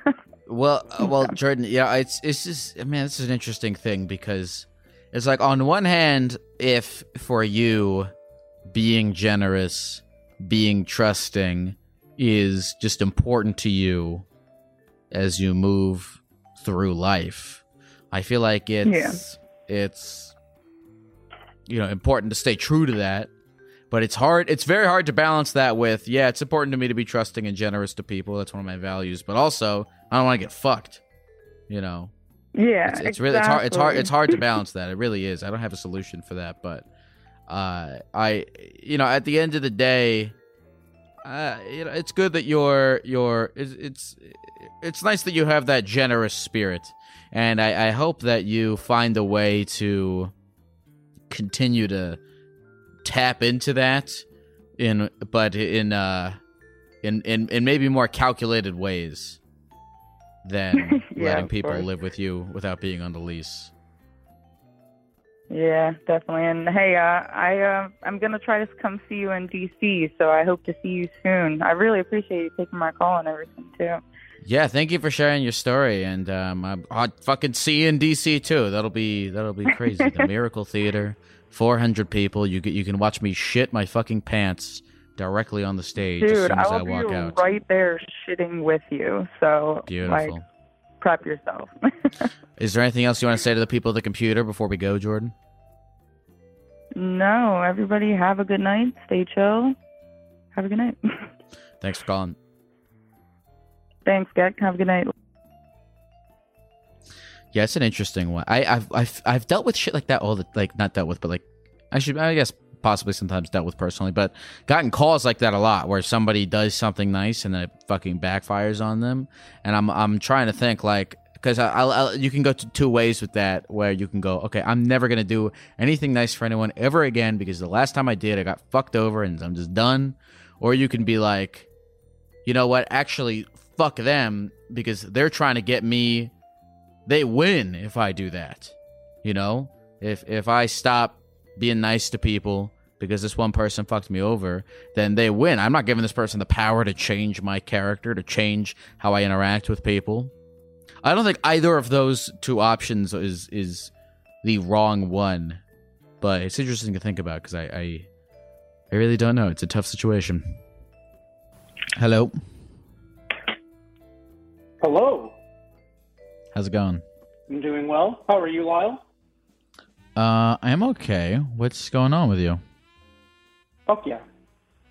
Well, uh, well, Jordan, yeah, it's it's just man, this is an interesting thing because it's like on one hand, if for you being generous, being trusting is just important to you as you move through life, I feel like it's it's you know important to stay true to that. But it's hard. It's very hard to balance that with, yeah, it's important to me to be trusting and generous to people. That's one of my values. But also, I don't want to get fucked. You know, yeah, it's, it's really it's hard. It's hard. It's hard to [LAUGHS] balance that. It really is. I don't have a solution for that. But uh, I, you know, at the end of the day, uh, you know, it's good that you're you're. It's it's, it's nice that you have that generous spirit, and I, I hope that you find a way to continue to tap into that in but in uh in in, in maybe more calculated ways than [LAUGHS] Yeah, letting people course. live with you without being on the lease. Yeah, definitely. And hey, uh, I uh, I'm gonna try to come see you in DC, so I hope to see you soon. I really appreciate you taking my call and everything too. Yeah, thank you for sharing your story, and um, I, I'll fucking see you in DC too. That'll be that'll be crazy. the [LAUGHS] Miracle Theater, four hundred people. You can you can watch me shit my fucking pants directly on the stage as Dude, soon as I I, walk out. right there shitting with you. So Beautiful. like, prep yourself. [LAUGHS] Is there anything else you want to say to the people at the computer before we go, Jordan? no, everybody have a good night. Stay chill. Have a good night. [LAUGHS] Thanks for calling. Thanks, Gek. Have a good night. Yeah, it's an interesting one. I, I've I've I've dealt with shit like that all the like not dealt with, but like I should I guess possibly sometimes dealt with personally, but gotten calls like that a lot where somebody does something nice and then it fucking backfires on them, and I'm I'm trying to think like because I, I'll, I'll you can go to two ways with that where you can go okay I'm never gonna do anything nice for anyone ever again because the last time I did I got fucked over and I'm just done, or you can be like, you know what? Actually fuck them because they're trying to get me they win if I do that. You know, if if I stop being nice to people because this one person fucked me over, then they win. I'm not giving this person the power to change my character, to change how I interact with people. I don't think either of those two options is is the wrong one, but it's interesting to think about because I, I I really don't know. It's a tough situation. Hello, Hello. How's it going? I'm doing well. How are you, Lyle? Uh, I'm okay. What's going on with you? Fuck yeah.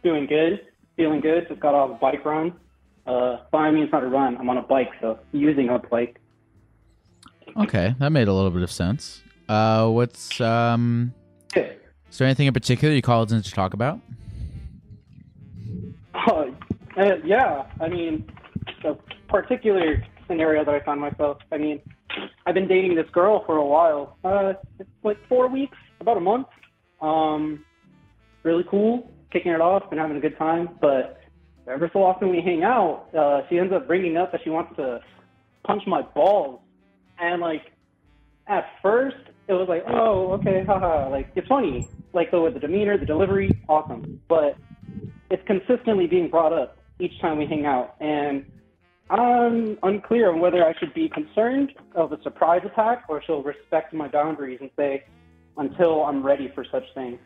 Doing good. Feeling good. Just got off a bike run. Uh, I mean, it's not a run. I'm on a bike, so using a bike. Okay, that made a little bit of sense. Uh, what's um, Is there anything in particular you called in to talk about? Uh, uh, yeah, I mean, the particular scenario that I found myself. I mean, I've been dating this girl for a while. Uh, like four weeks, about a month. Um, really cool, kicking it off and having a good time. But ever so often we hang out, uh, she ends up bringing up that she wants to punch my balls. And like, at first it was like, oh, okay, haha, like it's funny, like the the demeanor, the delivery, awesome. But it's consistently being brought up each time we hang out, and I'm unclear on whether I should be concerned of a surprise attack or she'll respect my boundaries and say, until I'm ready for such things.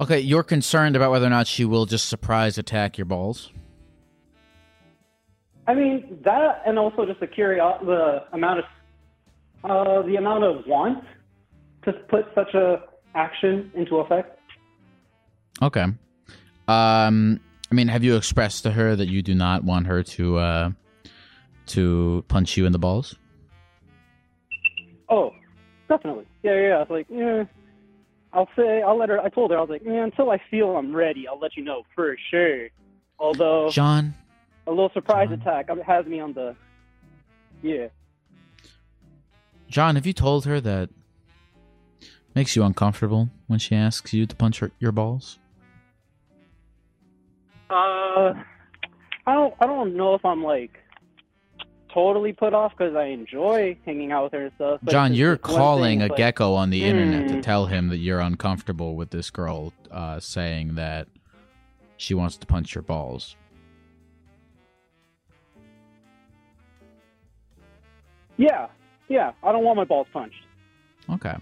Okay, you're concerned about whether or not she will just surprise attack your balls. I mean that, and also just the curiosity, the amount of, uh, the amount of want to put such a action into effect. Okay. Um, I mean, have you expressed to her that you do not want her to uh, to punch you in the balls? Oh, definitely. Yeah, yeah. I was like, yeah. I'll say, I'll let her. I told her, I was like, man, until I feel I'm ready, I'll let you know for sure. Although, John, a little surprise attack has me on the. Yeah. John, have you told her that makes you uncomfortable when she asks you to punch her, your balls? Uh, I don't. I don't know if I'm like totally put off because I enjoy hanging out with her and stuff. but John, you're calling thing, a like, gecko on the internet to mm. tell him that you're uncomfortable with this girl uh, saying that she wants to punch your balls. Yeah, yeah. I don't want my balls punched. Okay.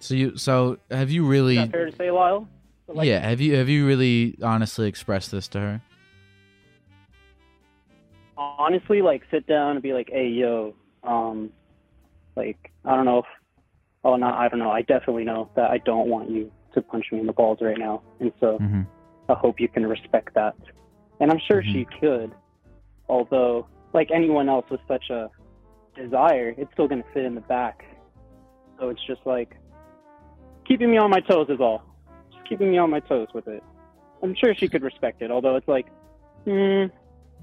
So you so have you really fair to say, Lyle? Like, Yeah, have you have you really honestly expressed this to her? honestly like sit down and be like, hey yo, um like I don't know if oh not I don't know, I definitely know that I don't want you to punch me in the balls right now. And so Mhm. I hope you can respect that. And I'm sure she could. Although, like anyone else with such a desire, it's still gonna fit in the back. So it's just like keeping me on my toes is all. Keeping me on my toes with it. I'm sure she could respect it, although it's like, hmm,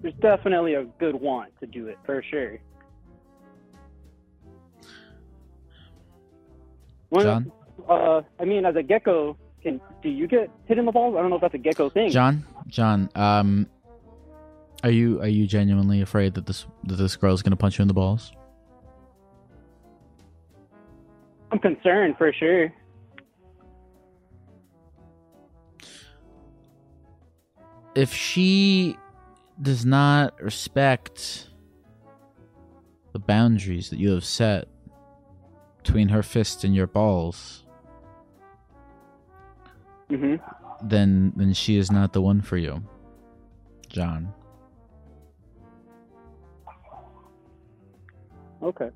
there's definitely a good want to do it for sure. One- John? Uh, I mean, as a gecko, can do you get hit in the balls? I don't know if that's a gecko thing. John, John, um, are you are you genuinely afraid that this that this girl is going to punch you in the balls? I'm concerned for sure. If she does not respect the boundaries that you have set between her fist and your balls, hmm then then she is not the one for you, John. Okay.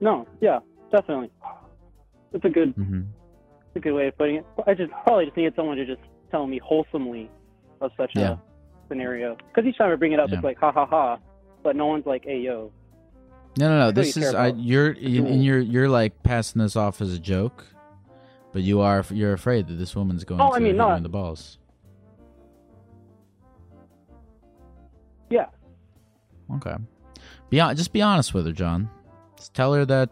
No, yeah, definitely. It's a good, hmm it's a good way of putting it. I just probably just needed someone to just tell me wholesomely of such Yeah. a scenario. Because each time I bring it up, Yeah. it's like ha ha ha, but no one's like, hey yo. No, no, no. This is I, you're in you're you're like passing this off as a joke, but you are you're afraid that this woman's going Oh, to I mean, hit no. you in the balls. Yeah. Okay. Be hon- just be honest with her, John. Just tell her that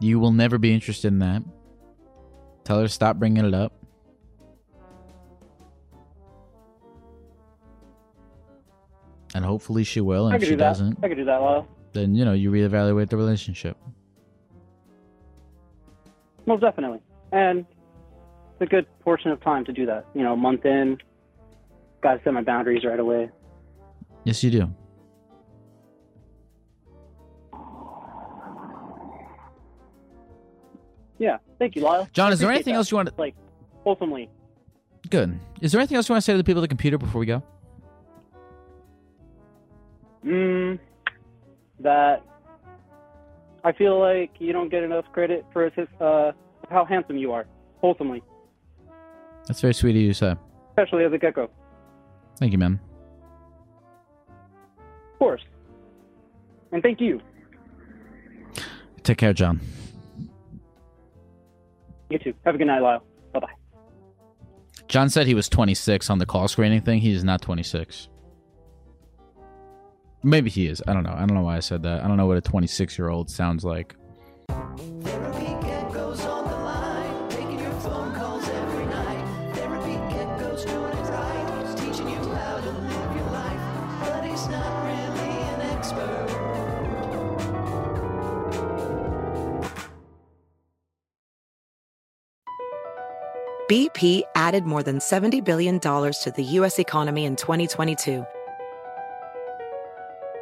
you will never be interested in that. Tell her to stop bringing it up. And hopefully she will. And I if she do doesn't, I could do that, Lyle. then you know you reevaluate the relationship. Most definitely. And it's a good portion of time to do that. You know, a month in, gotta set my boundaries right away. Yes, you do. Yeah. Thank you, Lyle. John, is there anything that. else you want to? Like, wholesomely. Good. Is there anything else you want to say to the people at the computer before we go? Mm, that I feel like you don't get enough credit for uh, how handsome you are, wholesomely, That's very sweet of you sir. especially as a gecko. Thank you, man. Of course. And thank you. Take care, John. You too. Have a good night, Lyle. Bye bye. John said he was 26 on the call screening thing. He is not 26. Maybe he is. I don't know. I don't know why I said that. I don't know what a 26 year old sounds like. BP added more than $70 billion to the U.S. economy in 2022.